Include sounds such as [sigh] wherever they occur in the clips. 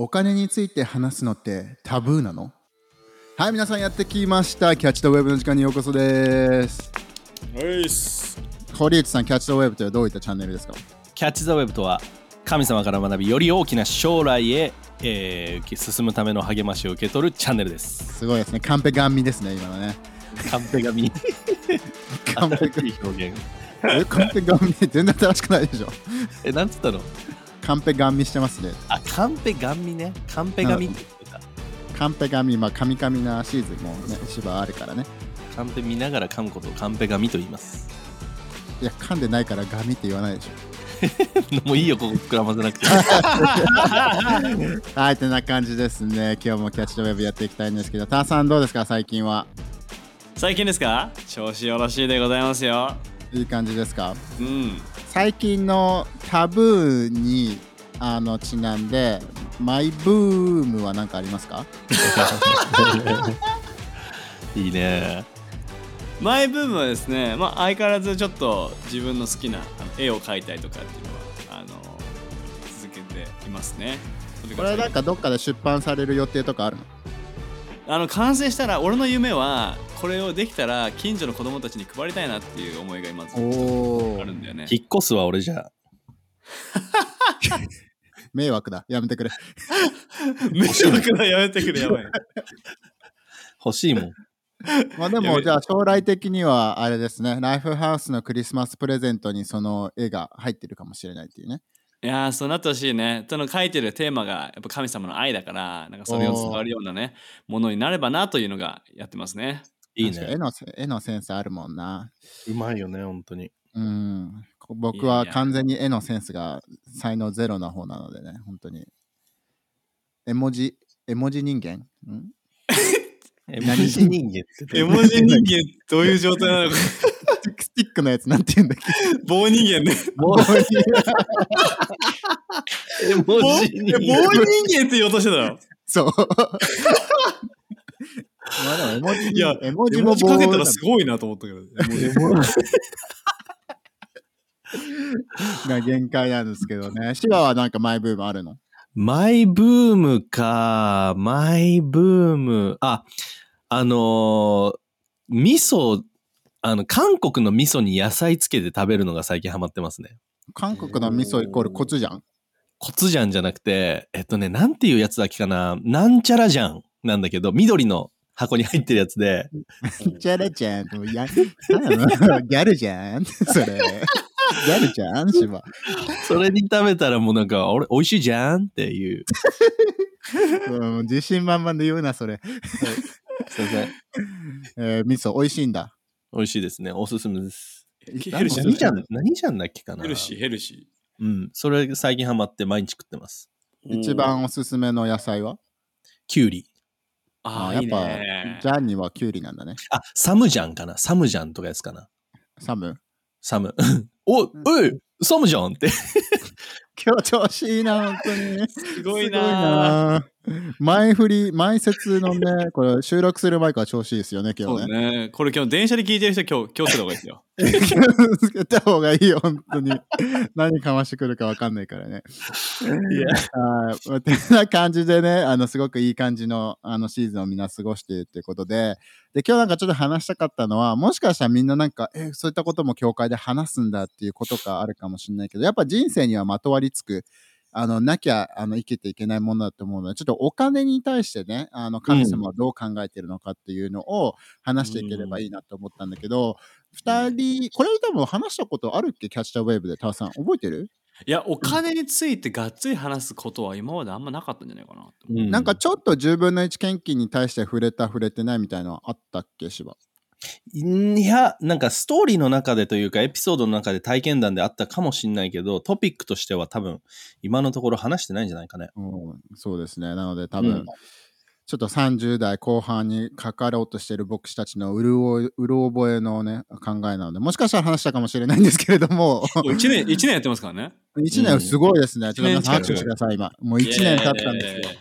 お金について話すのってタブーなの？はい、皆さんやってきました。キャッチとウェブの時間にようこそです。はいっす。堀内さん、キャッチとウェブとはどういったチャンネルですか？キャッチ・ザ・ウェブとは神様から学びより大きな将来へ、えー進むための励ましを受け取るチャンネルです。すごいですね。カンペガンミですね、今のね。カンペ紙に [laughs] カンペ新しい表現。えカンペガンミ全然新しくないでしょ。え、なんつったの？カンペガンミしてますね。あ、カンペ紙ね。カンペ紙って言ってた。カンペガンミ、まあ、カミカミなシーズンもね、芝あるからね。カンペ見ながら噛むことをカンペ紙と言います。いや、噛んでないからガミって言わないでしょ。[laughs] もういいよ、ここ膨らませなくて。[laughs] はい、てな感じですね。今日もキャッチとウェブやっていきたいんですけど、ターさんどうですか、最近は？最近ですか？調子よろしいでございますよ。いい感じですか？うん。最近のタブーにあのちなんでマイブームは何かありますか？[laughs] いいね。マイブームはですね、まあ相変わらずちょっと自分の好きなあの絵を描いたりとかっていうのは、あの、続けていますね。これなんかどっかで出版される予定とかあるの？あの完成したら俺の夢はこれをできたら近所の子供たちに配りたいなっていう思いが今ずっとおあるんだよね。引っ越すわ、俺じゃ。迷惑だやめてくれ [laughs] 迷惑なやめてくれやばい。欲しいもん。まあでもじゃあ将来的にはあれですねライフハウスのクリスマスプレゼントにその絵が入ってるかもしれないっていうねいやーそうなってほしいね。その書いてるテーマがやっぱ神様の愛だから、なんかそれを伝わるようなね、ものになればなというのがやってますね。いいね。絵の絵のセンスあるもんなうまいよね、本当に。うん僕はい完全に絵のセンスが才能ゼロな方なのでね本当に絵文字絵文字人間？ん？え、何人間って絵文字人間どういう状態なのか。スティックスティックのやつなんて言うんだっけ？棒人間ね。棒絵文棒字え棒人間って言おうとしてたの？そう。まあでも絵文字いや絵文字絵も棒文字かけたらだすごいなと思ったけど。[laughs] が限界なんですけどね。シワはなんかマイブームあるの？マイブームか、マイブーム。あ、あのー味噌、あの、韓国の味噌に野菜つけて食べるのが最近ハマってますね。韓国の味噌イコールコツじゃん？コツジャンじゃなくて、えっとね、なんていうやつだっけかな、なんちゃらじゃんなんだけど、緑の箱に入ってるやつで、チャラちゃん。もうやギャルじゃん。[laughs] それ。ギャルじゃん、シワ。それに食べたらもうなんか、俺、美味しいじゃんっていう。[laughs] うん自信満々で言うな、それ。すいません。[laughs] えー、味噌美味しいんだ。美味しいですね。おすすめです。ヘルシー何じゃん、何じゃんだっけかなヘルシー、ヘルシうん。それ最近ハマって毎日食ってます。ー。一番おすすめの野菜は？きゅうり。ああ、いいやっぱね、。ジャンにはキュウリなんだね。あ、サムジャンかな？サムジャンとかやつかな？サム。サム。[laughs] お、おい、サムジャンって。今日調子いいな、本当に。すごいすなー。な前振り、前説のね、これ収録する前から調子いいですよね、今そう日ね。ね。これ今日電車で聞いてる人今日、今日する方がいいですよ。[laughs] 気をつけた方がいいよ、本当に。何かましてくるかわかんないからね。いや。はい。まあてな感じでね、あの、すごくいい感じの、あの、シーズンをみんな過ごしているっていうことで、で、今日なんかちょっと話したかったのは、もしかしたらみんななんか、え、そういったことも教会で話すんだっていうことがあるかもしれないけど、やっぱ人生にはまとわりつく、あの、なきゃ、あの、生きていけないものだと思うので、ちょっとお金に対してね、あの、神様はどう考えてるのかっていうのを話していければいいなと思ったんだけど、二人、これ多分話したことあるっけ？キャッチャーウェーブで、タワさん。覚えてる？いや、お金についてがっつり話すことは今まであんまなかったんじゃないかなう。う。なんかちょっと10分の1献金に対して触れた触れてないみたいなのあったっけ？芝いや、なんかストーリーの中でというか、エピソードの中で体験談であったかもしんないけど、トピックとしては多分、今のところ話してないんじゃないかね。うん、そうですね。なので多分、うん。ちょっと30代後半にかかろうとしている牧師たちのうるおいうろ覚えのね考えなのでもしかしたら話したかもしれないんですけれども。もう1年、一年やってますからね。1年すごいですね、ちょっと拍手してください今。もう1年経ったんですよ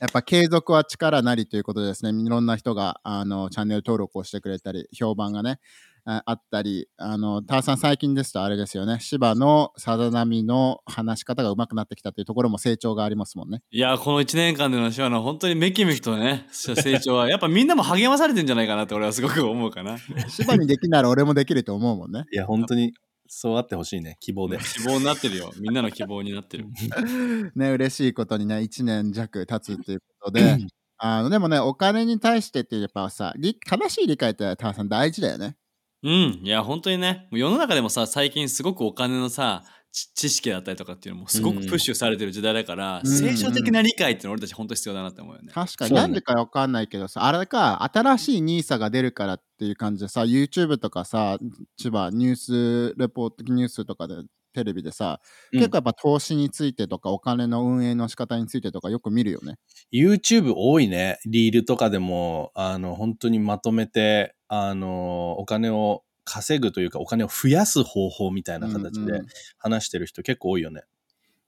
やっぱ継続は力なりということでですね、いろんな人があのチャンネル登録をしてくれたり、評判がね、ああったり、あの、ターさん最近ですとあれですよね、芝のさざ波の話し方が上手くなってきたというところも成長がありますもんね。いや、この1年間での手話の本当にめきめきとね、[laughs] 成長は、やっぱみんなも励まされてんじゃないかなって俺はすごく思うかな。[laughs] 芝にできなら俺もできると思うもんね。いや、本当にそうあってほしいね。希望で。希望になってるよ。みんなの希望になってる。[laughs] ね、嬉しいことにね、1年弱経つっていうことで、あの、でもね、お金に対してってやっぱさ、り正しい理解ってターさん大事だよね。うん。いや、本当にね、もう世の中でもさ、最近すごくお金のさ、知知識だったりとかっていうのもすごくプッシュされてる時代だから、うん聖書的な理解っていうのは俺たち本当必要だなって思うよね。確かに、なんでかわかんないけどさ、あれか、新しいニーサが出るからっていう感じでさ、YouTube とかさ、千葉、ニュースレポート、ニュースとかで、テレビでさ、うん結構やっぱ投資についてとか、お金の運営の仕方についてとかよく見るよね。YouTube 多いね。リールとかでも、あの、本当にまとめて、あの、お金を稼ぐというか、お金を増やす方法みたいな形でうんうん話してる人結構多いよね。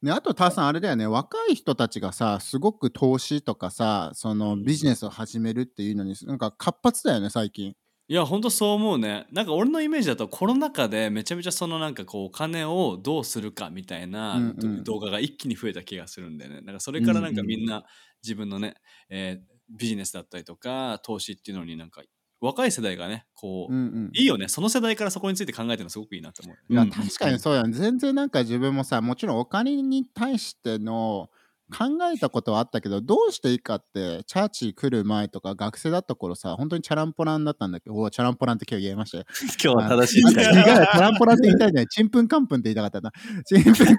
ね、あと、ターさん、あれだよね、若い人たちがさ、すごく投資とかさ、そのビジネスを始めるっていうのに、なんか活発だよね、最近。いや、本当そう思うね。なんか俺のイメージだとコロナ禍でめちゃめちゃそのなんかこうお金をどうするかみたいなうんうん動画が一気に増えた気がするんだよね。なんかそれからなんかみんな自分のね、えービジネスだったりとか投資っていうのになんか若い世代がね、こう、うんうん。いいよね。その世代からそこについて考えてるのすごくいいなと思う。いや、うん確かにそうやね。全然なんか自分もさ、もちろんお金に対しての考えたことはあったけど、どうしていいかって、チャーチ来る前とか学生だった頃さ、本当にチャランポランだったんだけど、おーチャランポランって今日言えましたよ。今日は正しいあ理解違うよチャランポランって言いたいんじゃない。チンプンカンプンって言いたかったな。チンプンカンプ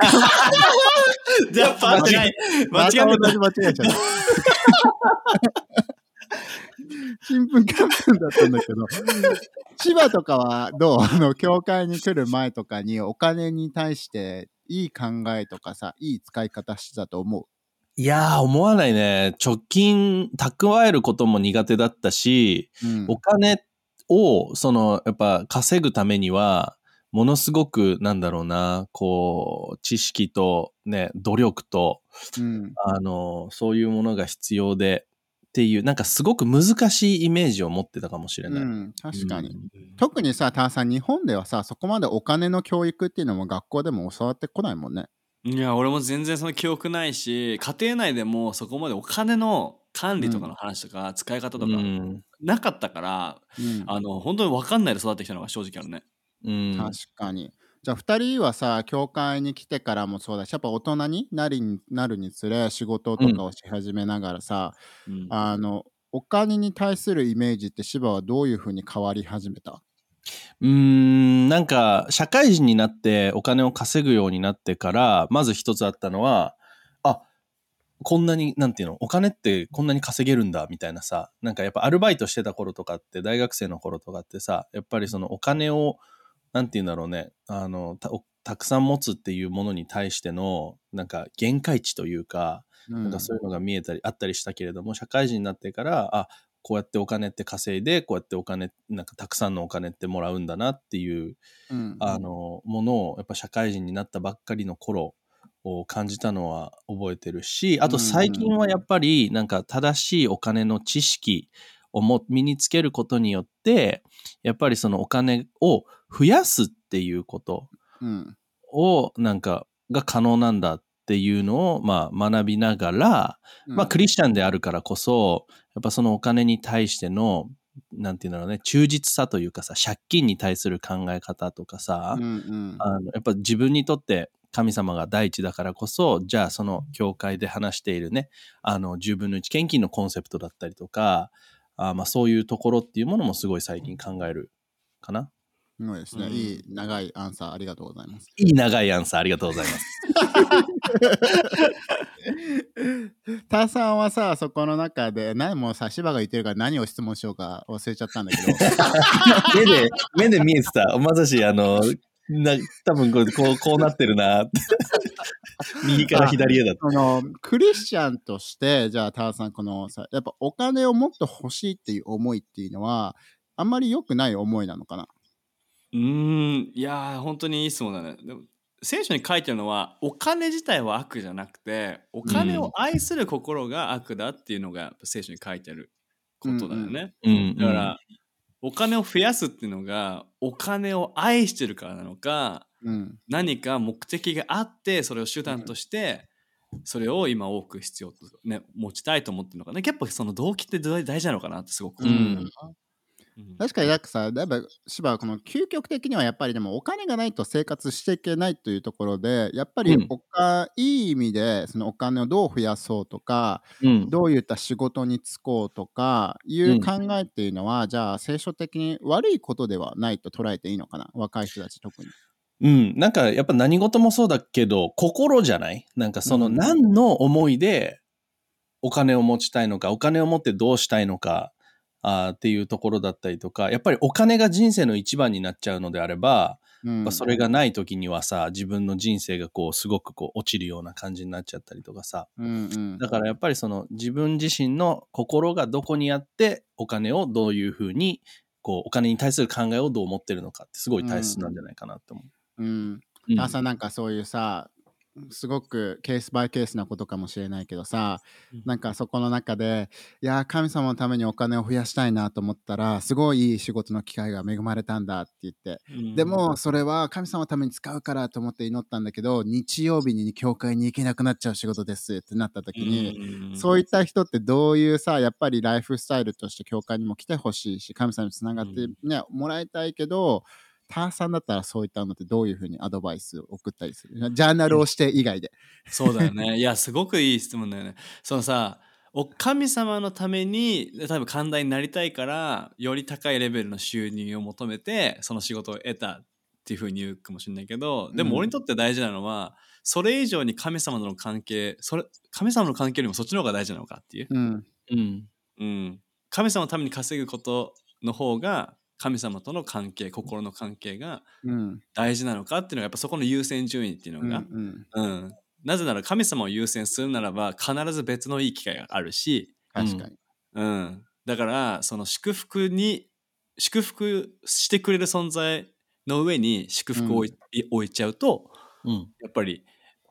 ン。じゃあ、間違い、[laughs] 間違またえ同じ間違えちゃった。チンプンカンプンだったんだけど、千葉とかはどう？あの、教会に来る前とかにお金に対していい考えとかさ、いい使い方してたと思う？いやー、思わないね。貯金、蓄えることも苦手だったし、うんお金を、その、やっぱ稼ぐためには、ものすごく、なんだろうな、こう、知識と、ね、努力と、うんあの、そういうものが必要で、っていう、なんかすごく難しいイメージを持ってたかもしれない。うん、確かに。うん特にさ、ターさん、日本ではさ、そこまでお金の教育っていうのも学校でも教わってこないもんね。いや、俺も全然その記憶ないし、家庭内でもそこまでお金の管理とかの話とか、使い方とかうんなかったから、うんあの、本当に分かんないで育ってきたのが正直あるね。うん確かに。じゃあ2人はさ教会に来てからもそうだしやっぱ大人になりになるにつれ仕事とかをし始めながらさ、うん。あのお金に対するイメージって芝はどういうふうに変わり始めた？うーん、なんか、社会人になってお金を稼ぐようになってから、まず一つあったのは、あ、こんなに、なんていうの、お金ってこんなに稼げるんだ、みたいなさ、なんかやっぱアルバイトしてた頃とかって、大学生の頃とかってさ、やっぱりそのお金を、なんていうんだろうね、あの、たおたくさん持つっていうものに対しての、なんか限界値というか、ななんかそういうのが見えたり、あったりしたけれども、社会人になってから、あ、こうやってお金って稼いで、こうやってお金、なんかたくさんのお金ってもらうんだなっていう、うんあの、ものを、やっぱ社会人になったばっかりの頃を感じたのは覚えてるし、あと最近はやっぱり、なんか正しいお金の知識をも身につけることによって、やっぱりそのお金を増やすっていうことうん。を、なんか、が可能なんだっていうのを、まあ、学びながら、まあ、クリスチャンであるからこそ、やっぱそのお金に対しての、なんていうんだろうね、忠実さというかさ、借金に対する考え方とかさ、うんうん。あのやっぱ自分にとって神様が第一だからこそ、じゃあその教会で話しているね、あの10分の1献金のコンセプトだったりとか、あまあそういうところっていうものもすごい最近考えるかな。そうですね、うんいい長いアンサーありがとうございます。いい長いアンサーありがとうございます。[laughs] ターさんはさ、そこの中で、何もうさ、芝が言ってるから何を質問しようか忘れちゃったんだけど、[laughs] 目で、目で見えてた。まさし、あの、な多分こうこうこうなってるなって。[laughs] 右から左へだと。クリスチャンとして、じゃあ、ターさん、このさ、やっぱお金をもっと欲しいっていう思いっていうのは、あんまり良くない思いなのかな？うーん、いやー、本当にいい質問だね。でも聖書に書いてるのは、お金自体は悪じゃなくて、お金を愛する心が悪だっていうのが聖書に書いてあることだよね。うん、だから、お金を増やすっていうのがお金を愛してるからなのかうん。何か目的があってそれを手段としてそれを今多く必要と、ね、持ちたいと思ってるのかねやっぱその動機って大大事なのかなってすごく思う、うん。うん。確かになんかさ、やっぱ芝はこの究極的にはやっぱりでもお金がないと生活していけないというところで、やっぱりうん。おか、いい意味でそのお金をどう増やそうとか、うん。どういった仕事に就こうとかいううん考えっていうのは、じゃあ聖書的に悪いことではないと捉えていいのかな？若い人たち特に。うん。なんかやっぱ何事もそうだけど、心じゃない？なんかそのうん何の思いでお金を持ちたいのか、お金を持ってどうしたいのか、あーっていうところだったりとか、やっぱりお金が人生の一番になっちゃうのであれば、うんそれがない時にはさ、自分の人生がこう、すごくこう、落ちるような感じになっちゃったりとかさ。うんうんだからやっぱりその自分自身の心がどこにあって、お金をどういうふうに、こう、お金に対する考えをどう思ってるのかってすごい大切なんじゃないかなって思う。うんうん。朝なんかそういうさすごくケースバイケースなことかもしれないけどさ、うん。なんかそこの中でいやー神様のためにお金を増やしたいなと思ったらすごいいい仕事の機会が恵まれたんだって言って、うん。でもそれは神様のために使うからと思って祈ったんだけど日曜日に教会に行けなくなっちゃう仕事ですってなった時に、うん。そういった人ってどういうさやっぱりライフスタイルとして教会にも来てほしいし神様につながって、ねもらいたいけどターさんだったらそういったのってどういうふうにアドバイスを送ったりする？[laughs] ジャーナルをして以外で。[laughs] そうだよね。いや、すごくいい質問だよね。そのさ、お神様のために、多分寛大になりたいから、より高いレベルの収入を求めて、その仕事を得たっていうふうに言うかもしれないけど、でうんも俺にとって大事なのは、それ以上に神様との関係、それ、神様の関係よりもそっちの方が大事なのかっていう。うんうん。うん。神様のために稼ぐことの方が、神様との関係、心の関係がうん。大事なのかっていうのが、やっぱそこの優先順位っていうのが、うんうん。うん、なぜなら神様を優先するならば必ず別のいい機会があるし、確かに。うん、だからその祝福に祝福してくれる存在の上に祝福を置い,、置いちゃうとうん。やっぱり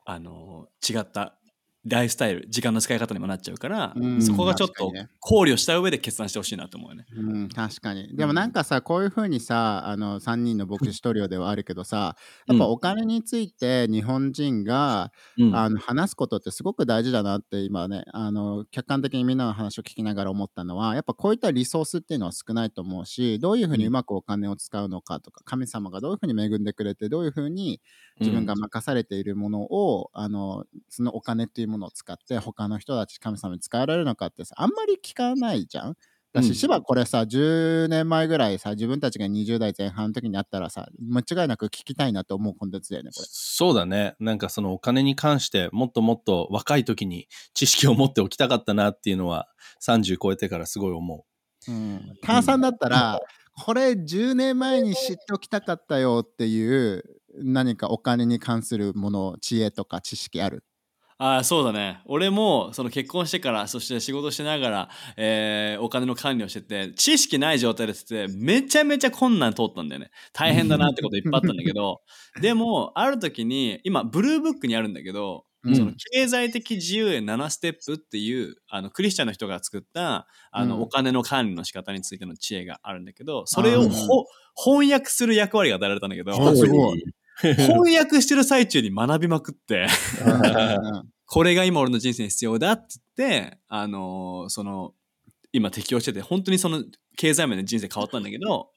あの違ったライフスタイル時間の使い方にもなっちゃうから、うんそこがちょっと考慮した上で決断してほしいなと思うよね。うん、確かに。でもなんかさ、こういうふうにさ、あの3人の牧師トリオではあるけどさ、やっぱお金について日本人が、うん。あの話すことってすごく大事だなって今ねあの客観的にみんなの話を聞きながら思ったのはやっぱこういったリソースっていうのは少ないと思うしどういうふうにうまくお金を使うのかとか、神様がどういうふうに恵んでくれてどういうふうに自分が任されているものを、あのそのお金っていうものを使って他の人たち神様に使われるのかってさあんまり聞かないじゃん。だし、うん芝これさ10年前ぐらいさ自分たちが20代前半の時にあったらさ間違いなく聞きたいなと思うコンテンツだよねこれ。そうだね。なんかそのお金に関してもっともっと若い時に知識を持っておきたかったなっていうのは30超えてからすごい思うん、ターさんだったら、これ10年前に知っておきたかったよっていう何かお金に関するもの知恵とか知識ある？ああそうだね。俺もその結婚してからそして仕事しながら、えーお金の管理をしてて知識ない状態でしてめちゃめちゃ困難通ったんだよね。大変だなってこといっぱいあったんだけど。[laughs] でもある時に今ブルーブックにあるんだけど、うん。その経済的自由へ7ステップっていうあのクリスチャンの人が作ったあの、うん。お金の管理の仕方についての知恵があるんだけどそれをうんほ翻訳する役割が与えられたんだけど。あすごい翻訳してる最中に学びまくって。うんこれが今俺の人生に必要だって言って、あのーその、今適応してて、本当にその経済面で人生変わったんだけど、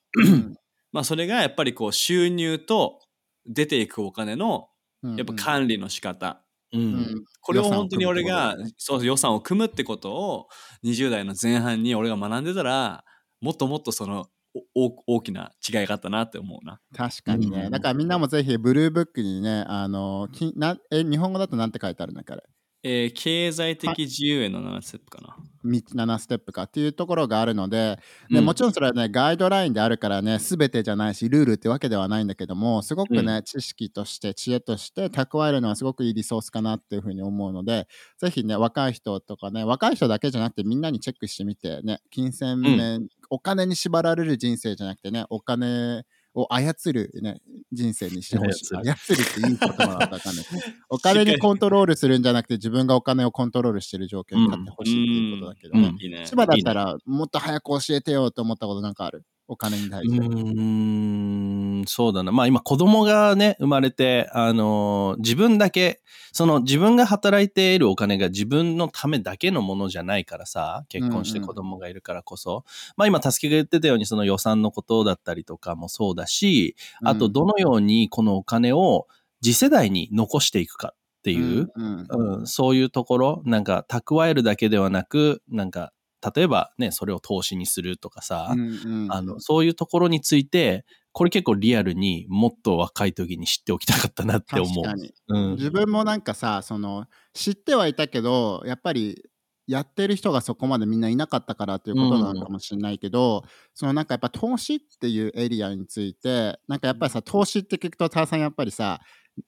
まあそれがやっぱりこう収入と出ていくお金のうんやっぱ管理の仕方。う。うんんこれを本当に俺が予算を組むってことだよねそう予算を組むってことを20代の前半に俺が学んでたら、もっともっとその大きな違いがあったなって思うな。確かにね、うん。だからみんなもぜひブルーブックにねあのきなえ日本語だとなんて書いてあるんだっけあれ？えー経済的自由への7ステップかな。み7ステップかっていうところがあるので、でうん。もちろんそれはねガイドラインであるからね全てじゃないしルールってわけではないんだけどもすごくね、知識として知恵として蓄えるのはすごくいいリソースかなっていうふうに思うのでぜひね若い人とかね若い人だけじゃなくてみんなにチェックしてみてね金銭面、お金に縛られる人生じゃなくてねお金を操る、ね、人生にしてほしい。操操るっていい言葉なんない。[laughs] お金にコントロールするんじゃなくて自分がお金をコントロールしてる状況に立ってほしいっていうことだけどね。千葉だったらもっと早く教えてよと思ったことなんかある？お金に対うして。ーん、そうだな。まあ今子供がね、生まれて、あのー自分だけ、その自分が働いているお金が自分のためだけのものじゃないからさ、結婚してうんうん子供がいるからこそ。まあ今、助けが言ってたようにその予算のことだったりとかもそうだし、あとどのようにこのお金を次世代に残していくかっていう、うんうんうん、そういうところ、なんか蓄えるだけではなく、なんか、例えばね、それを投資にするとかさ、うんうんあの、そういうところについて、これ結構リアルにもっと若い時に知っておきたかったなって思う。うん。自分もなんかさその知ってはいたけどやっぱりやってる人がそこまでみんないなかったからっていうことなのかもしれないけど、そのなんかやっぱ投資っていうエリアについてなんかやっぱりさ投資って聞くとターさんやっぱりさ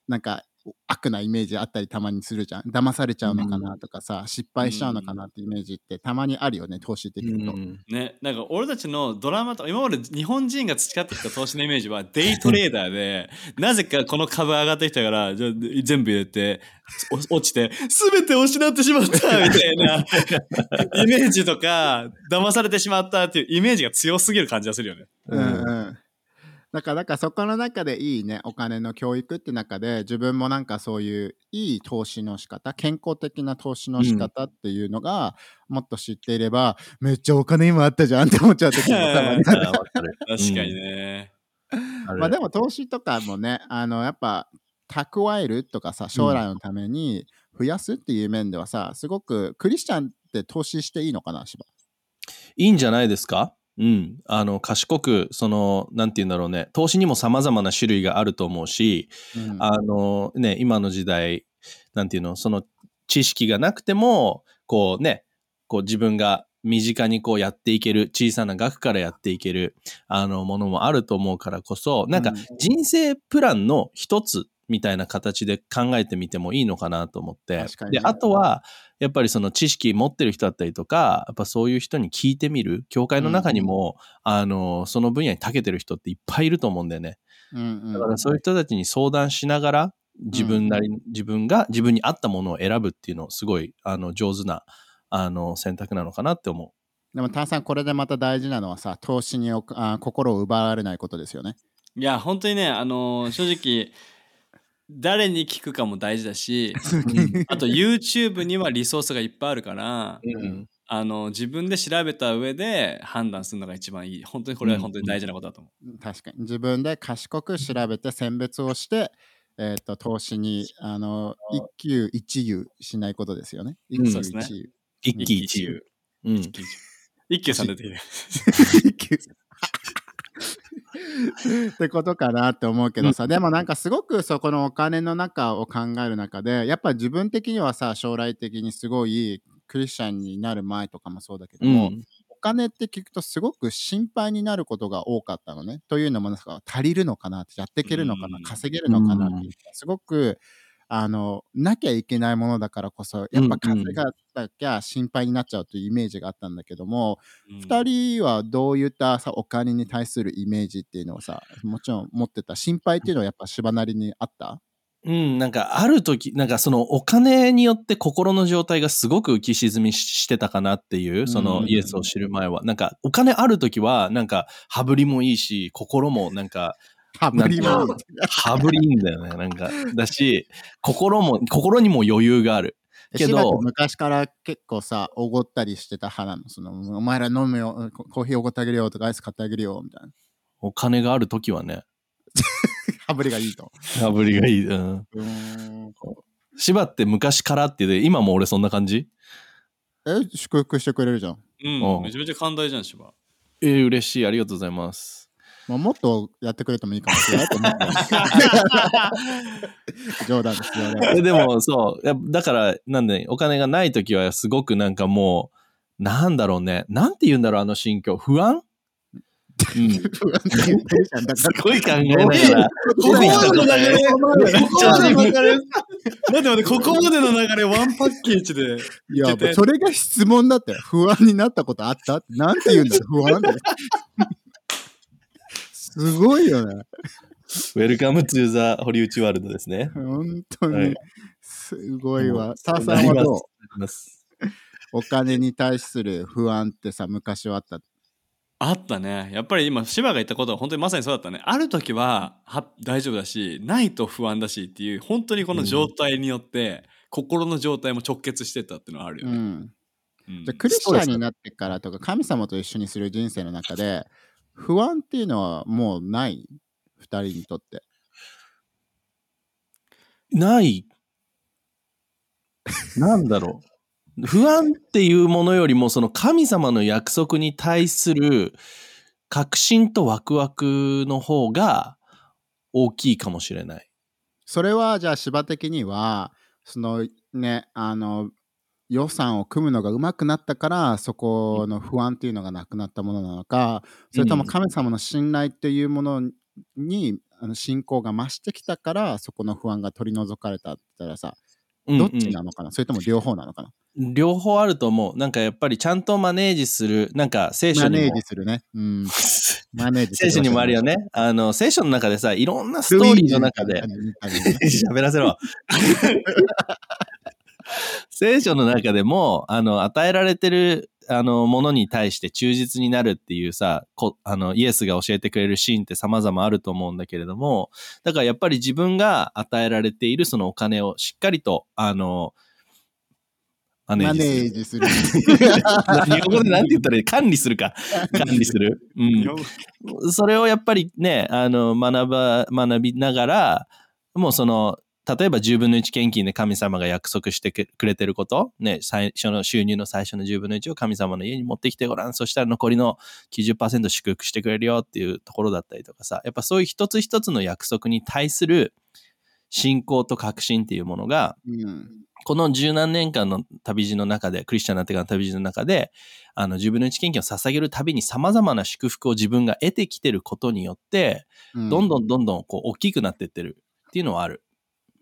なんか悪なイメージあったりたまにするじゃん騙されちゃうのかなとかさ、失敗しちゃうのかなってイメージってたまにあるよね投資ってう聞くと。んね、なんか俺たちのドラマと今まで日本人が培ってきた投資のイメージはデイトレーダーで [laughs] なぜかこの株上がってきたからじゃあ全部入れてお落ちて全て失ってしまったみたいな [laughs] イメージとか騙されてしまったっていうイメージが強すぎる感じがするよね。うんうん。だから、だからそこの中でいいね、お金の教育って中で、自分もなんかそういういい投資の仕方、健康的な投資の仕方っていうのが、もっと知っていれば、めっちゃお金今あったじゃんって思っちゃう時もたまに。[laughs] 確かにね。まあでも投資とかもね、あの、やっぱ、蓄えるとかさ、将来のために増やすっていう面ではさ、すごくクリスチャンって投資していいのかな、芝。いいんじゃないですか？うん。あの、賢く、その、なんて言うんだろうね。投資にも様々な種類があると思うし、うんあの、ね、今の時代、なんていうの、その知識がなくても、こうね、こう自分が身近にこうやっていける、小さな額からやっていける、あの、ものもあると思うからこそ、なんかうん人生プランの一つみたいな形で考えてみてもいいのかなと思って。で、あとは、やっぱりその知識持ってる人だったりとか、やっぱそういう人に聞いてみる。教会の中にも、あの、その分野に長けてる人っていっぱいいると思うんだよね。うんうんだからそういう人たちに相談しながら、自分なり、自分が自分に合ったものを選ぶっていうのをすごい、あの、上手な、あの、選択なのかなって思でも、炭酸これでまた大事なのはさ、投資におあ心を奪われないことですよね。いや本当にねあの正直誰に聞くかも大事だし [laughs] あと YouTube にはリソースがいっぱいあるからう。うん。あの自分で調べた上で判断するのが一番いい本当にこれは本当に大事なことだと思う、確かに自分で賢く調べて選別をして、えー、と投資にあの一喜一憂しないことですよね。一喜うんそうですね一憂。一喜一憂。うん。一休さん出てきて [laughs] [laughs] 一喜 [laughs] ってことかなって思うけどさ、でもなんかすごくそこのお金の中を考える中でやっぱ自分的にはさ将来的にすごいクリスチャンになる前とかもそうだけども、うん。お金って聞くとすごく心配になることが多かったのね。というのもなんか足りるのかなってやっていけるのかなうん稼げるのかなってすごくあのなきゃいけないものだからこそやっぱ稼がなきゃ心配になっちゃうというイメージがあったんだけども、うん。2人はどういったさお金に対するイメージっていうのをさもちろん持ってた心配っていうのはやっぱ芝なりにあった？うん、なんかある時、なんかそのお金によって心の状態がすごく浮き沈みしてたかなっていう、そのうんイエスを知る前は。なんかお金ある時は、なんか羽振りもいいし、心もなんか羽振りもいいなん羽振りいいんだよね。なんか、だし、心も、心にも余裕がある。けど昔から結構さおごったりしてた派なのそのお前ら飲むよココーヒーおごってあげるよとかアイス買ってあげるよみたいなお金がある時はね、羽振りがいいと。羽振りがいい。うん。芝って昔からってで、今も俺そんな感じ？え祝福してくれるじゃん。うんうんめちゃめちゃ寛大じゃん芝えー、嬉しい。ありがとうございます。まあ、もっとやってくれてもいいかもしれないと思って。[laughs] 冗談ですよね。えでも、そう。やだから、なんで、お金がない時はすごくなんかもう、なんだろうね。なんて言うんだろう、あの心境。不安？うん。すごい考えながら。ここまでの流れ、ここまでの流れ、めっちゃ待って待って、ここまでの流れ、ワンパッケージで。いや、それが質問だって。不安になったことあった？なんて言うんだよ、不安って。すごいよね。Welcome to the 堀内ワールドですね。本当にはい。すごいわ。もうターさんはどう？お金に対する不安ってさ、昔はあった？あったね。やっぱり今、芝が言ったことは本当にまさにそうだったね。ある時はは大丈夫だし、ないと不安だしっていう、本当にこの状態によって、心の状態も直結してたっていうのはあるよね。うん。うんじゃあクリスチャンになってからとか神様と一緒にする人生の中で不安っていうのはもうない？二人にとって。ない。なんだろう。不安っていうものよりも、その神様の約束に対する確信とワクワクの方が大きいかもしれない。それはじゃあ芝的にはそのねあの予算を組むのが上手くなったからそこの不安っていうのがなくなったものなのかそれとも神様の信頼っていうものにあの信仰が増してきたからそこの不安が取り除かれたって言ったらさどっちなのかな、それとも両方なのかな？両方あると思う。なんかやっぱりちゃんとマネージする、なんか聖書にもマネージ。するね。うん。マネージ [laughs] 聖書にもあるよね。あの、聖書の中でさ、いろんなストーリーの中で、[laughs] 喋らせろ。聖書の中でも、あの、与えられてる、あの、ものに対して忠実になるっていうさ、こあの、イエスが教えてくれるシーンって様々あると思うんだけれども、だからやっぱり自分が与えられているそのお金をしっかりと、あの、ママネージする。ージする。日本語でなんて言ったらいい？管理するか。管理する。うん。それをやっぱりね、あの、学ば、学びながら、もうその、例えば10分の1献金で神様が約束してくれてること、ね、最初の収入の最初の10分の1を神様の家に持ってきてごらん。そしたら残りの90%祝福してくれるよっていうところだったりとかさ、やっぱそういう一つ一つの約束に対する信仰と確信っていうものが、うんこの十何年間の旅路の中で、クリスチャンになってからの旅路の中で、あの、自分の一献金を捧げるたびに様々な祝福を自分が得てきてることによって、うんどんどんどんどんこう大きくなってってるっていうのはある。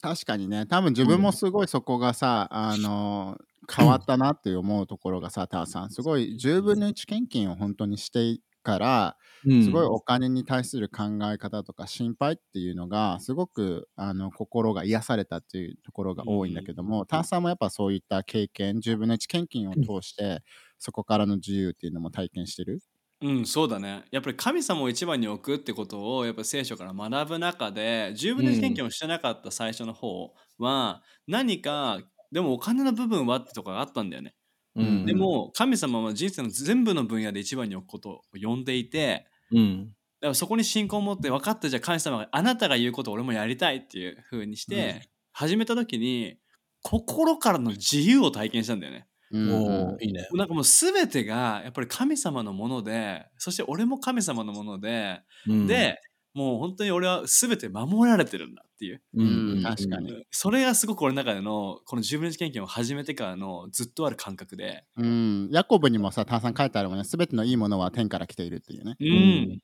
確かにね。多分自分もすごいそこがさ、あの変わったなって思うところがさターさん。すごい10分の1献金を本当にしてからすごいお金に対する考え方とか心配っていうのがすごくあの心が癒されたっていうところが多いんだけども、ターさんもやっぱそういった経験10分の1献金を通して、そこからの自由っていうのも体験してる？うん、そうだね。やっぱり神様を一番に置くってことをやっぱり聖書から学ぶ中で十分の一献金をしてなかった最初の方は、何かでもお金の部分はってとこがあったんだよね。うんでも神様は人生の全部の分野で一番に置くことを呼んでいてうん。だからそこに信仰を持って分かったじゃあ神様があなたが言うことを俺もやりたいっていう風にして、うん始めた時に心からの自由を体験したんだよね。うんおーいいね。なんかもう全てがやっぱり神様のものでそして俺も神様のもので、うん、でもう本当に俺は全て守られてるんだっていう、うん確かにうん。それがすごく俺の中でのこの自分の献金を始めてからのずっとある感覚で、うん、ヤコブにもさ、ターさん書いてあるもんね、すべてのいいものは天から来ているっていうね。うん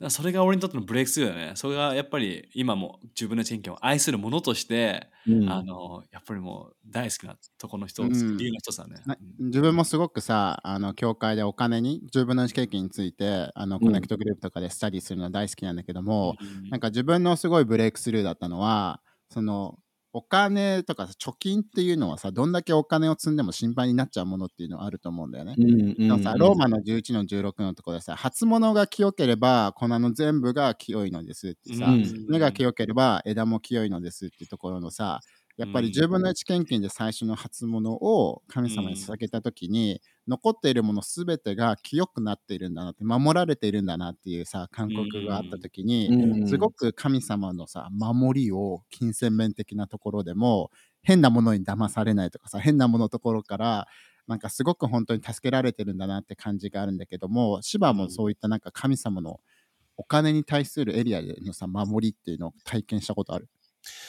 らそれが俺にとってのブレイクスルーだね。それがやっぱり今も自分の献金を愛するものとして、うん。あのやっぱりもう大好きなとこの人、うん。理由の一つだね。な自分もすごくさ、あの教会でお金に、10分の1献金について、あのコネクトグループとかでスタディするの大好きなんだけども、うん。なんか自分のすごいブレイクスルーだったのは、そのお金とかさ貯金っていうのはさ、どんだけお金を積んでも心配になっちゃうものっていうのはあると思うんだよね。うんでもさ、ローマの11の16のところでさ、初物が清ければ粉の全部が清いのですってさ、うん根が清ければ枝も清いのですっていうところのさ、やっぱりうん。10分の1献金で最初の初物を神様に捧げた時に、残っているものすべてが清くなっているんだなって、守られているんだなっていうさ、感覚があった時に、うん。すごく神様のさ、守りを金銭面的なところでも、変なものに騙されないとかさ、変なもののところから、なんかすごく本当に助けられてるんだなって感じがあるんだけども、芝もそういったなんか神様のお金に対するエリアでのさ、守りっていうのを体験したことある？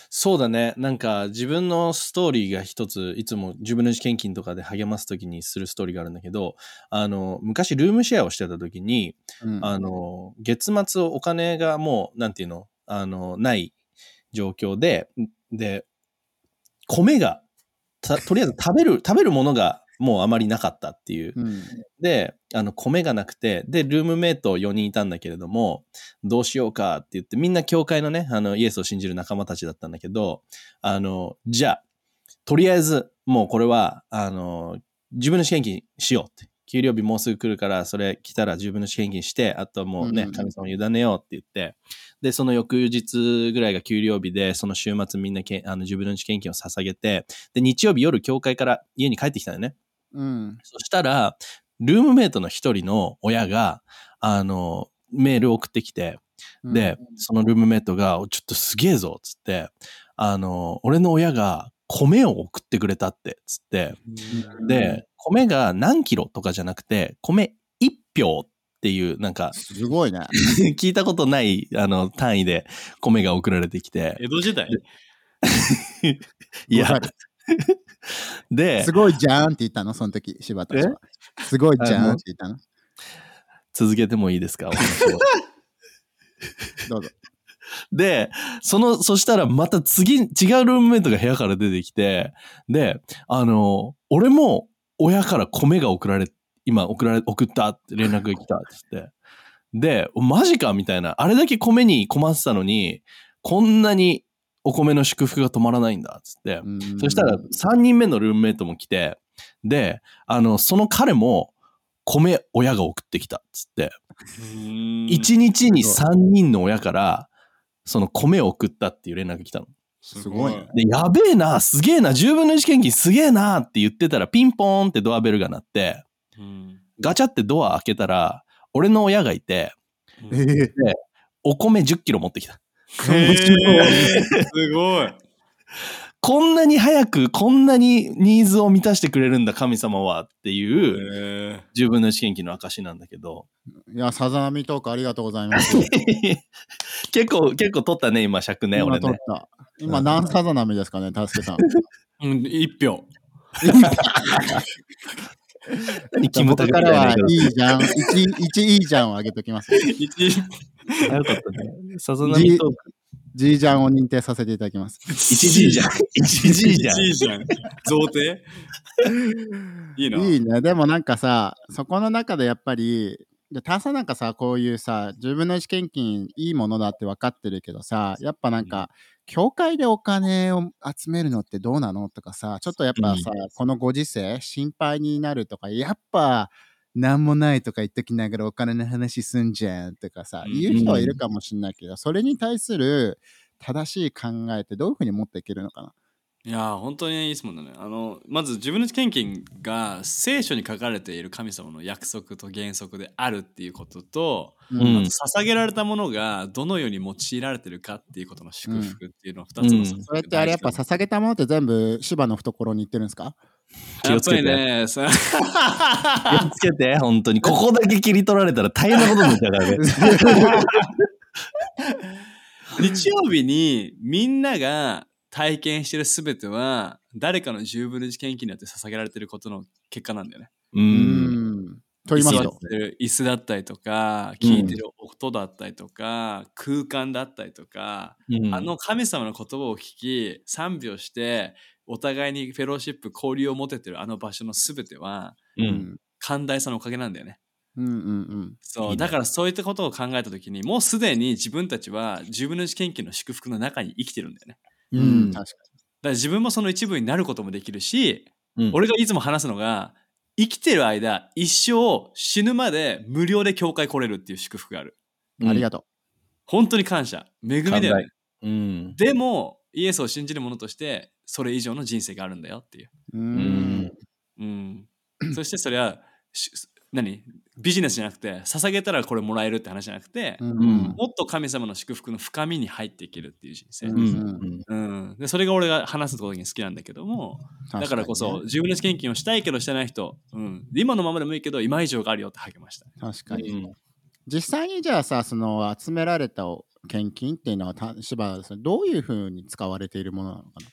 そうだね。なんか自分のストーリーが一つ、いつも自分の献金とかで励ますときにするストーリーがあるんだけど、あの、昔ルームシェアをしてたときに、うん、あの、月末お金がもう、なんていうの、あの、ない状況で、で、米が、たとりあえず食べる、食べるものがもうあまりなかったっていう。うんで、あの、米がなくて、で、ルームメイト4人いたんだけれども、どうしようかって言って、みんな教会のね、あの、イエスを信じる仲間たちだったんだけど、あの、じゃあ、とりあえず、もうこれは、あの、自分の献金しようって給料日もうすぐ来るから、それ来たら10分の1献金して、あとはもうね、神様に委ねようって言って、で、その翌日ぐらいが給料日で、その週末みんなけあの10分の1献金を捧げて、で、日曜日夜教会から家に帰ってきたよね。うん。そしたら、ルームメイトの一人の親が、あの、メールを送ってきて、で、そのルームメイトが、おちょっとすげえぞ、つって、あの、俺の親が米を送ってくれたって、つって、うん、で、米が何キロとかじゃなくて、米1票っていう、なんか、すごいね。[laughs] 聞いたことない、あの、単位で米が送られてきて、江戸時代？[laughs] いやで、すごいじゃんって言ったの、その時、柴田は。すごいじゃんって言ったの？続けてもいいですか？[laughs] どうぞ。で、その、そしたらまた次、違うルームメイトが部屋から出てきて、で、あの、俺も親から米が送られ、今送られ、送ったって連絡が来たっつって。で、マジかみたいな。あれだけ米に困ってたのに、こんなにお米の祝福が止まらないんだっつって。うんそしたら3人目のルームメイトも来て、で、あの、その彼も米親が送ってきたっつって。一1日に3人の親から、その米を送ったっていう連絡来たの。すごいねで、やべえな、すげえな、10分の1献金すげえなって言ってたら、ピンポーンってドアベルが鳴って、うんガチャってドア開けたら、俺の親がいて、ええお米10キロ持ってきた。すごい。こんなに早く、こんなにニーズを満たしてくれるんだ、神様はっていう、へ10分の1献金の証なんだけど、いや、さざ波トークありがとうございます。[laughs] 結構、結構取ったね、今尺ね、俺ね今撮っ。た。今何さざ波ですかね、たすけさん。ーうん、一票。[laughs] 何キムタクからはい方いいじゃん。1、一いいじゃんをあげときます。一よかったね。さざ波トーク。G ジャンを認定させていただきます。1G じゃん。1G じゃん。一じゃん。贈呈？いいな。いいね。でもなんかさ、そこの中でやっぱり、で炭酸なんかさ、こういうさ、10分の1献金いいものだって分かってるけどさ、やっぱなんか、教会でお金を集めるのってどうなの？とかさ、ちょっとやっぱさ、このご時世、心配になるとか、やっぱ、なんもないとか言っときながらお金の話すんじゃんとかさ、うん。言う人はいるかもしれないけど、それに対する正しい考えってどういうふうに持っていけるのかな？いやー本当にいい質問だね。あのまず自分の献金が聖書に書かれている神様の約束と原則であるっていうことと、うん。うんあと捧げられたものがどのように用いられてるかっていうことの祝福っていうのを2つの、うん。それってあれやっぱ捧げたものって全部芝の懐に行ってるんですか？気をつけて。ねさ気をつけて、本当に。ここだけ切り取られたら大変なことになっちゃうからね。[laughs] 日曜日にみんなが体験してる全ては誰かの10分の1献金によって捧げられてることの結果なんだよね。う。うんん。と言いますと。てる椅子だったりとか聞いてる音だったりとか、空間だったりとか、うんあの神様の言葉を聞き賛美をしてお互いにフェローシップ交流を持ててるあの場所の全てはう。うんん。寛大さのおかげなんだよね。うんうんうん。そういいねだからそういったことを考えた時にもうすでに自分たちは10分の1献金の祝福の中に生きてるんだよね。ううんん。確かだから自分もその一部になることもできるし、うん俺がいつも話すのが生きてる間一生死ぬまで無料で教会来れるっていう祝福がある。に。ありがと本当に感謝。恵みだよね。うん。でもイエスを信じる者としてそれ以上の人生があるんだよっていう。う。ううんん。うん、そしてそれはし何？ビジネスじゃなくて捧げたらこれもらえるって話じゃなくて、うんもっと神様の祝福の深みに入っていけるっていう人生。ううんん。うん、でそれが俺が話すことに好きなんだけどもだからこそ自分の献金をしたいけどしてない人、うん、今のままでもいいけど今以上があるよって励ました。確かに。うん実際にじゃあさ、その集められた献金っていうのは、た芝田さんどういうふうに使われているものなのかな？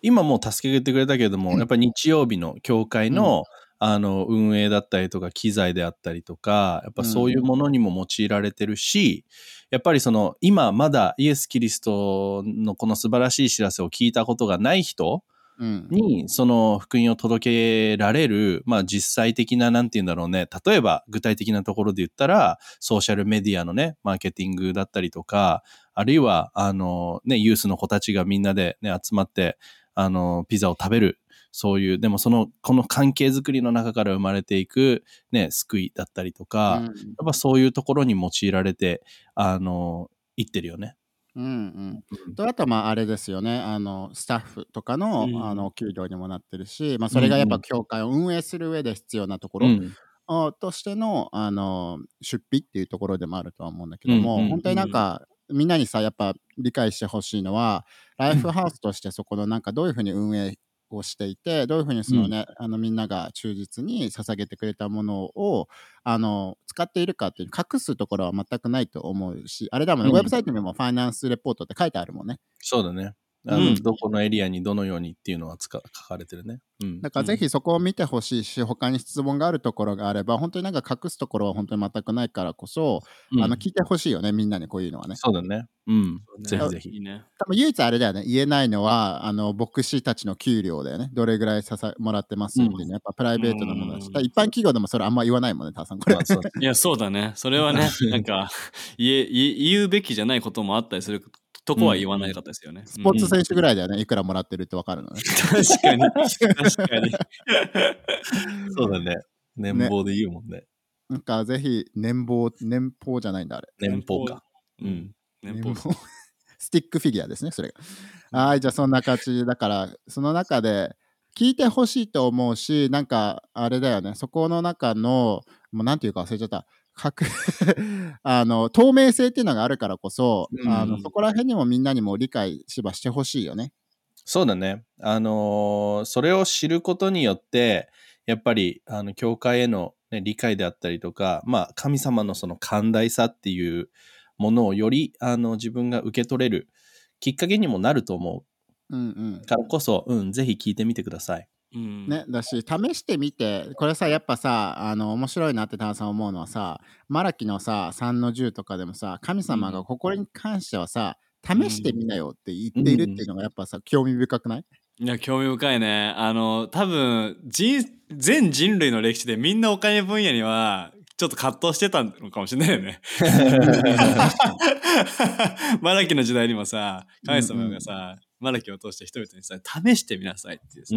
今もう助けてくれたけれども、やっぱり日曜日の教会の、あの運営だったりとか機材であったりとかやっぱそういうものにも用いられてるし、やっぱりその今まだイエス・キリストのこの素晴らしい知らせを聞いたことがない人うん。にその福音を届けられる、まあ実際的な、なんて言うんだろうね。例えば具体的なところで言ったら、ソーシャルメディアのね、マーケティングだったりとか、あるいは、あの、ね、ユースの子たちがみんなでね、集まって、あの、ピザを食べる。そういう、でもその、この関係づくりの中から生まれていく、ね、救いだったりとか、うん。やっぱそういうところに用いられて、あの、いってるよね。うんうん、とあとまああれですよね。あのスタッフとかの,、うん。あのお給料にもなってるし、まあ、それがやっぱうん。うん教会を運営する上で必要なところ、うん。あとしてのあの出費っていうところでもあるとは思うんだけども、うんうん。本当になんかみんなにさやっぱ理解してほしいのはライフハウスとしてそこのなんかどういうふうに運営をしていてどういうふうにそのね、あのみんなが忠実に捧げてくれたものをあの使っているかっていう隠すところは全くないと思うしあれだもんね、うん。ウェブサイトにもファイナンスレポートって書いてあるもんね。そうだね。あの、うんどこのエリアにどのようにっていうのはつか書かれてるね。うん。だからぜひそこを見てほしいし、他に質問があるところがあれば、本当になんか隠すところは本当に全くないからこそ、うんあの聞いてほしいよね、みんなにこういうのはね。そうだね。うん。ぜひぜひ。いいね。多分唯一あれだよね、言えないのは、あの牧師たちの給料だよね。どれぐらいささもらってますっていうのは、やっぱプライベートなものだし、うんだから一般企業でもそれあんま言わないもんね、タさん。これ。[laughs] いや、そうだね。それはね、なんか、[laughs] 言え、言え言うべきじゃないこともあったりするとこは言わないかったですよね。スポーツ選手ぐらいだよね、いくらもらってるってわかるのね。確かに。確かに。[laughs] そうだね。年俸で言うもんね。なんかぜひ年俸、年俸じゃないんだ、あれ。年俸か。ううんん。年俸。[laughs] スティックフィギュアですね、それが。はい、じゃあそんな感じだから、その中で聞いてほしいと思うし、なんかあれだよね、そこの中の、もうなんていうか忘れちゃった。確 [laughs] あの透明性っていうのがあるからこそ、うんあのそこら辺にもみんなにも理解しばしてほしいよね。そうだね。あのーそれを知ることによって、やっぱり、あの、教会への、ね、理解であったりとか、まあ、神様のその寛大さっていうものをより、あの、自分が受け取れるきっかけにもなると思うんうんうからこそ、うん、ぜひ聞いてみてください。うん。ね、だし試してみてこれさやっぱさあの面白いなって田中さん思うのはさマラキのさ3の10とかでもさ神様がここに関してはさ試してみなよって言っているっていうのがやっぱさ興味深くない？いや、興味深いね。あの、多分、人、全人類の歴史でみんなお金分野には、ちょっと葛藤してたのかもしれないよね。[laughs] [laughs] マラキの時代にもさ、神様がさ、マラキを通して人々にさ、試してみなさいっていうさ、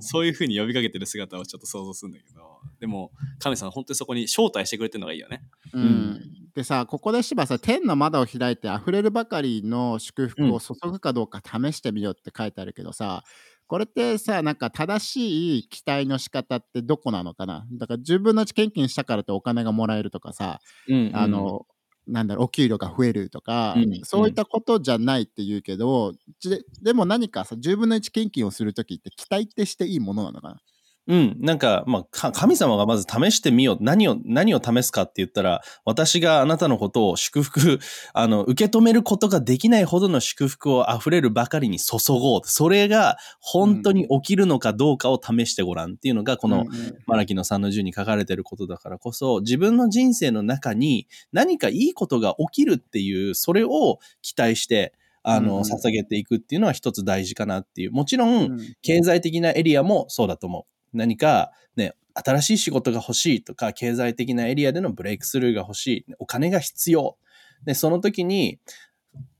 そういうふうに呼びかけてる姿をちょっと想像するんだけど、でも、神様本当にそこに招待してくれてるのがいいよね。うん。でさここでしばさ天の窓を開いて溢れるばかりの祝福を注ぐかどうか試してみようって書いてあるけどさ、これってさなんか正しい期待の仕方ってどこなのかな？だから10分の1献金したからってお金がもらえるとかさ、うんうん。あの、なんだろう、お給料が増えるとか、うんそういったことじゃないって言うけど、ででも何かさ、10分の1献金をするときって期待ってしていいものなのかな？うん。なんか、まあ、か神様がまず試してみよう。何を、何を試すかって言ったら、私があなたのことを祝福、[laughs] あの、受け止めることができないほどの祝福を溢れるばかりに注ごう。それが本当に起きるのかどうかを試してごらんっていうのが、この、マラキの3の10に書かれてることだからこそ、自分の人生の中に何かいいことが起きるっていう、それを期待して、あの、捧げていくっていうのは一つ大事かなっていう。もちろん経済的なエリアもそうだと思う。何かね、新しい仕事が欲しいとか、経済的なエリアでのブレイクスルーが欲しい、お金が必要。で、その時に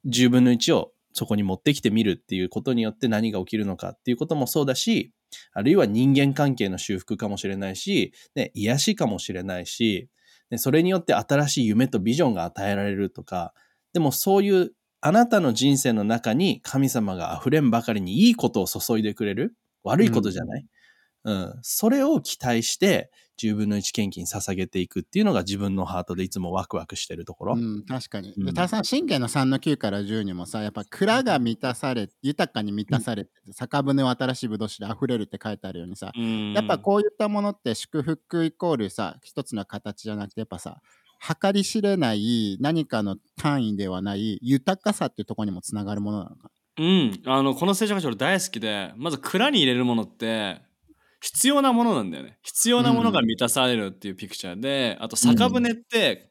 10分の1をそこに持ってきてみるっていうことによって何が起きるのかっていうこともそうだし、あるいは人間関係の修復かもしれないし、ね、癒しかもしれないし、それによって新しい夢とビジョンが与えられるとか、でもそういうあなたの人生の中に神様が溢れんばかりにいいことを注いでくれる悪いことじゃない、う、それを期待して10分の1献金捧げていくっていうのが自分のハートでいつもワクワクしてるところ。うん、確かに。で、うんたさん、信玄の3の9から10にもさ、やっぱ蔵が満たされ、豊かに満たされて、酒舟は新しいぶどう酒で溢れるって書いてあるようにさ、やっぱこういったものって祝福イコールさ、一つの形じゃなくて、やっぱさ、計り知れない何かの単位ではない豊かさっていうところにもつながるものなのか。うん、あのこの聖書箇所俺大好きでまず蔵に入れるものって必要なものなんだよね。必要なものが満たされるっていうピクチャーで、あと酒舟って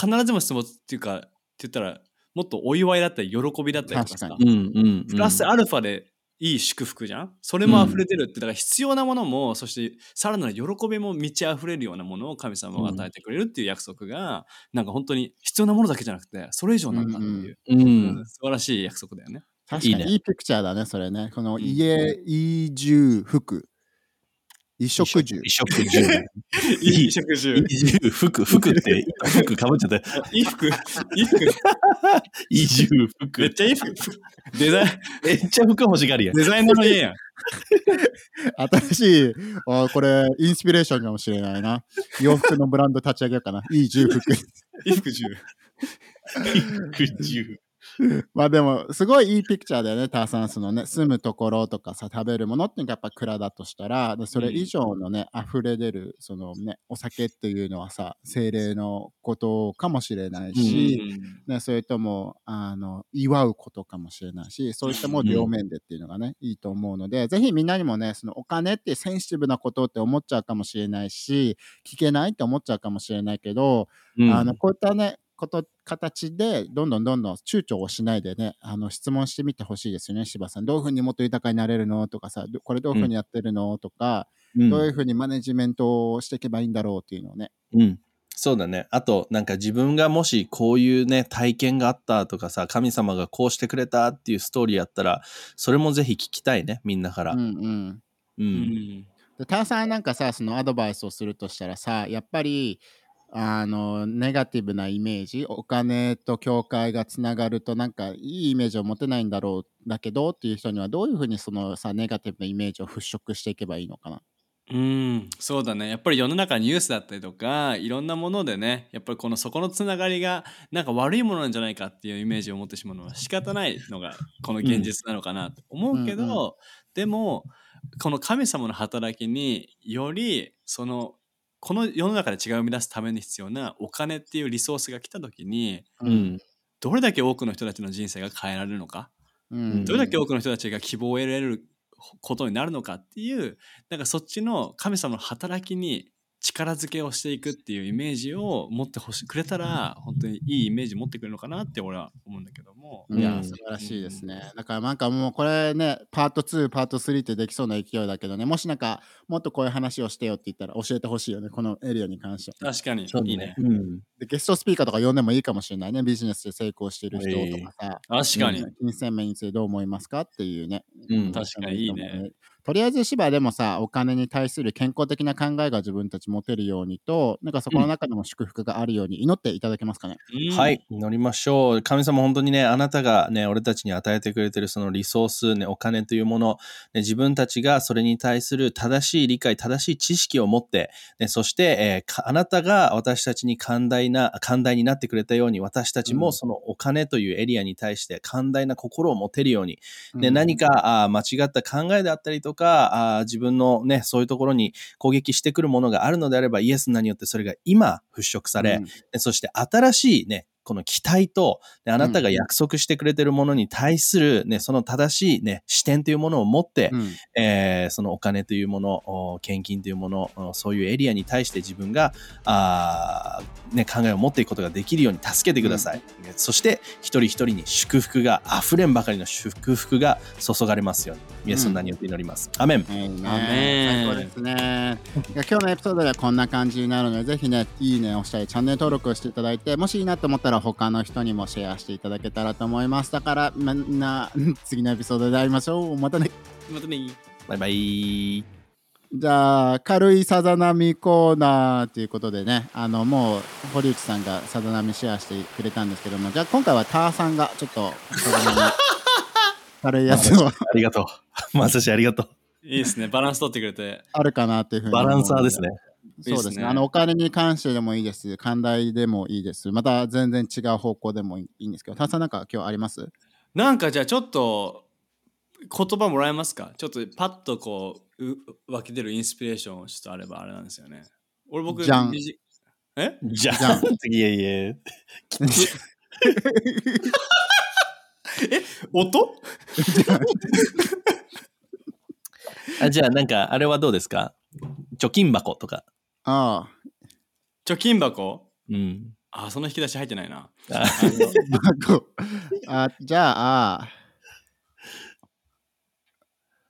必ずも質問っていうかって言ったらもっとお祝いだったり喜びだったりとかさうんうんうん。プラスアルファでいい祝福じゃん？それも溢れてるってだから必要なものもそしてさらなる喜びも満ち溢れるようなものを神様が与えてくれるっていう約束が、なんか本当に必要なものだけじゃなくてそれ以上なんだっていう、うん。うん素晴らしい約束だよね。確かにいいね。いいピクチャーだね、それね。このうん。家、移住、服。衣食住。衣食住。[laughs] いい食住。服、服って、服かぶっちゃった。いい服。いい服。[laughs] 移住、服。めっちゃいい服。デザイン、めっちゃ服欲しがるやん。デザイナーの家やん。[laughs] 新しい、あこれ、インスピレーションかもしれないな。洋服のブランド立ち上げようかな。いい住服。いい服住。服住。[laughs] まあでも、すごいいいピクチャーだよね、ターサンスのね。住むところとかさ、食べるものっていうのがやっぱ蔵だとしたら、でそれ以上のね、溢れ出る、そのね、お酒っていうのはさ、精霊のことかもしれないし、ね、それとも、あの、祝うことかもしれないし、そういったもう両面でっていうのがね、いいと思うので、ぜひみんなにもね、そのお金ってセンシティブなことって思っちゃうかもしれないし、聞けないって思っちゃうかもしれないけど、うん。あのこういったねこと形でどんどんどんどん躊躇をしないでねあの質問してみてほしいですよね柴さんどういうふうにもっと豊かになれるのとかさどこれどういうふうにやってるの、とか、うんどういうふうにマネジメントをしていけばいいんだろうっていうのをねうん。そうだね。あと、なんか自分がもしこういうね、体験があったとかさ、神様がこうしてくれたっていうストーリーやったら、それもぜひ聞きたいね、みんなから。うんうん。うんうん。でターさんなんかさそのアドバイスをするとしたらさやっぱりあのネガティブなイメージお金と教会がつながるとなんかいいイメージを持てないんだろうだけどっていう人にはどういうふうにそのさネガティブなイメージを払拭していけばいいのかな？うん、そうだね。やっぱり世の中ニュースだったりとか、いろんなものでね、やっぱりこのそこのつながりが、なんか悪いものなんじゃないかっていうイメージを持ってしまうのは仕方ないのが、この現実なのかなと思うけど、うんうでも、この神様の働きにより、その、この世の中で違いを生み出すために必要なお金っていうリソースが来た時に、うん。どれだけ多くの人たちの人生が変えられるのか、うんどれだけ多くの人たちが希望を得られることになるのかっていうなんかそっちの神様の働きに力づけをしていくっていうイメージを持ってほしくれたら本当にいいイメージ持ってくれるのかなって俺は思うんだけども。いや、うん素晴らしいですね。だからなんかもうこれね、パート2、パート3ってできそうな勢いだけどね、もしなんかもっとこういう話をしてよって言ったら教えてほしいよね、このエリアに関しては。確かにそういいね。うん。でゲストスピーカーとか呼んでもいいかもしれないね、ビジネスで成功してる人とかさ。確かに。金銭面についてどう思いますかっていうね。うん確かにいいね。とりあえず芝でもさ、お金に対する健康的な考えが自分たち持てるようにと、なんかそこの中でも祝福があるように祈っていただけますかね？うんはい、乗りましょう。神様本当にね、あなたがね、俺たちに与えてくれてるそのリソース、ね、お金というもの、ね、自分たちがそれに対する正しい理解、正しい知識を持って、ね、そして、えーかあなたが私たちに寛大な、寛大になってくれたように、私たちうんもそのお金というエリアに対して寛大な心を持てるように、ね、うん何かあー間違った考えであったりとか、あー自分のね、そういうところに攻撃してくるものがあるのであれば、イエスの名によってそれが今払拭され、うん。でそして新しいね、この期待と、ねあなたが約束してくれてるものに対する、ね、その正しい、ね、視点というものを持って、うんえーそのお金というもの、お献金というもの、おそういうエリアに対して自分が、あーね、考えを持っていくことができるように助けてください。ねそして、一人一人に祝福が、溢れんばかりの祝福が注がれますように。イエスの名によって祈ります。アメン。アメン最高ですね。いや今日のエピソードではこんな感じになるので、ぜひね、いいねを押したり、チャンネル登録をしていただいて、もしいいなと思ったら他の人にもシェアしていただけたらと思います。だからみんな、次のエピソードで会いましょう。またね。またね。バイバイ。じゃあ、軽いさざ波コーナーということでね、あの、もう、堀内さんがさざ波シェアしてくれたんですけども、じゃあ今回はターさんがちょっと、軽いやつをありがとう。まさしありがとう。いいですね。バランス取ってくれて。あるかなっていうふうに。バランサーですね。。そうですね。いいですね。あの、お金に関してでもいいです。寛大でもいいです。また全然違う方向でもいいんですけど、ターさんなんか今日あります？なんかじゃあちょっと言葉もらえますか？ちょっとパッとこうう湧き出るインスピレーションちょっとあればあれなんですよね。俺僕じゃんえ？じゃじゃあ、次へい [laughs] え？音？[laughs] あじゃあ、なんか、あれはどうですか？貯金箱とか。あ貯金箱？うん。あ、その引き出し入ってないな。あ [laughs] あ、箱あじゃあ、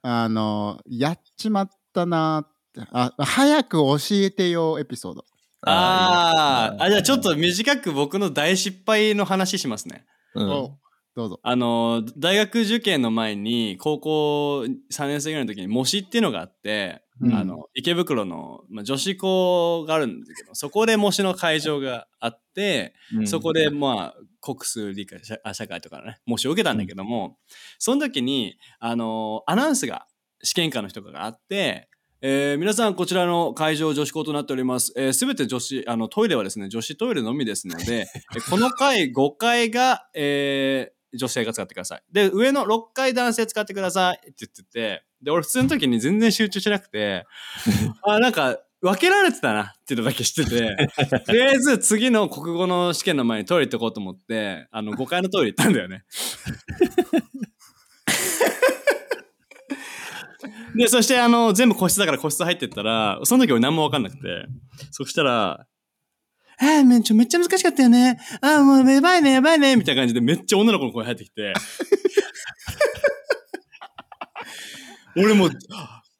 あの、やっちまったなあ、早く教えてよエピソード。あーあ、じゃあちょっと短く僕の大失敗の話しますね。うんおどうぞ。あの、大学受験の前に、高校3年生ぐらいの時に模試っていうのがあって、うんあの、池袋の、まあ、女子校があるんだけど、そこで模試の会場があって、そこで、まあ、国数理科社あ社会とかのね、模試を受けたんだけども、その時に、あの、アナウンスが、試験官の人があって、えー皆さん、こちらの会場女子校となっております。す、え、べ、全て女子、あの、トイレはですね、女子トイレのみですので、[laughs] えこの回5回が、えー女性が使ってください。で、上の6回男性使ってくださいって言ってて、で、俺普通の時に全然集中しなくて、[laughs] あ、なんか、分けられてたなっていうのだけ知ってて、[laughs] とりあえず次の国語の試験の前にトイレ行ってこうと思って、あの、5階のトイレ行ったんだよね。[laughs] で、そしてあの、全部個室だから個室入ってったら、その時俺何も分かんなくて、そしたら、えー、めっちゃめっちゃ難しかったよね。あー、もうやばいね、やばいね、みたいな感じでめっちゃ女の子の声入ってきて。俺もう、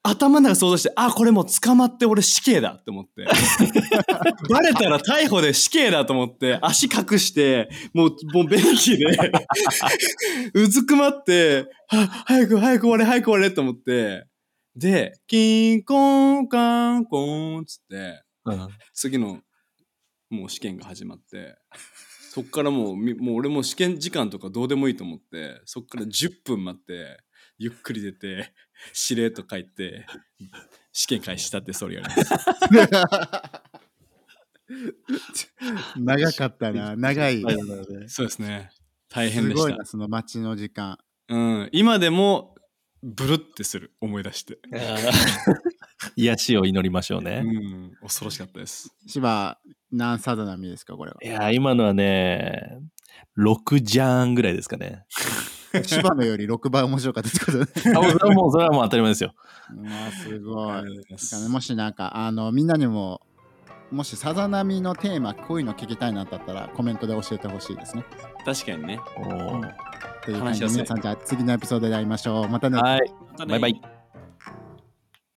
頭の中想像して、あ、これもう捕まって俺死刑だって思って。[laughs] バレたら逮捕で死刑だと思って、足隠して、もう、もう便器で、うずくまって、は早く早く終われ、早く終われと思って、で、キンコンカンコンつって、うん次のもう試験が始まってそっからもうみもう俺も試験時間とかどうでもいいと思ってそっから10分待ってゆっくり出て指令と書いて試験開始したってそれやります長かったな。長い。[laughs] そうですね大変でしたすごいな、その待ちの時間。うん、今でもブルってする思い出して、[laughs] 癒しを祈りましょううね。ん、恐ろしかったです芝、何サザナミですか、これは？いや、今のはね、6ジャーンぐらいですかね。[laughs] 芝のより6倍面白かったってことね。あもうそれはもう、それはもう当たり前ですよ。うわすごい。もしなんか、あの、みんなにも、もしさざ波のテーマ、こういうの聞きたいなだったら、コメントで教えてほしいですね。確かにねおーという感じで、皆さん、じゃあ次のエピソードで会いましょう。またね。はい。またねバイバイ。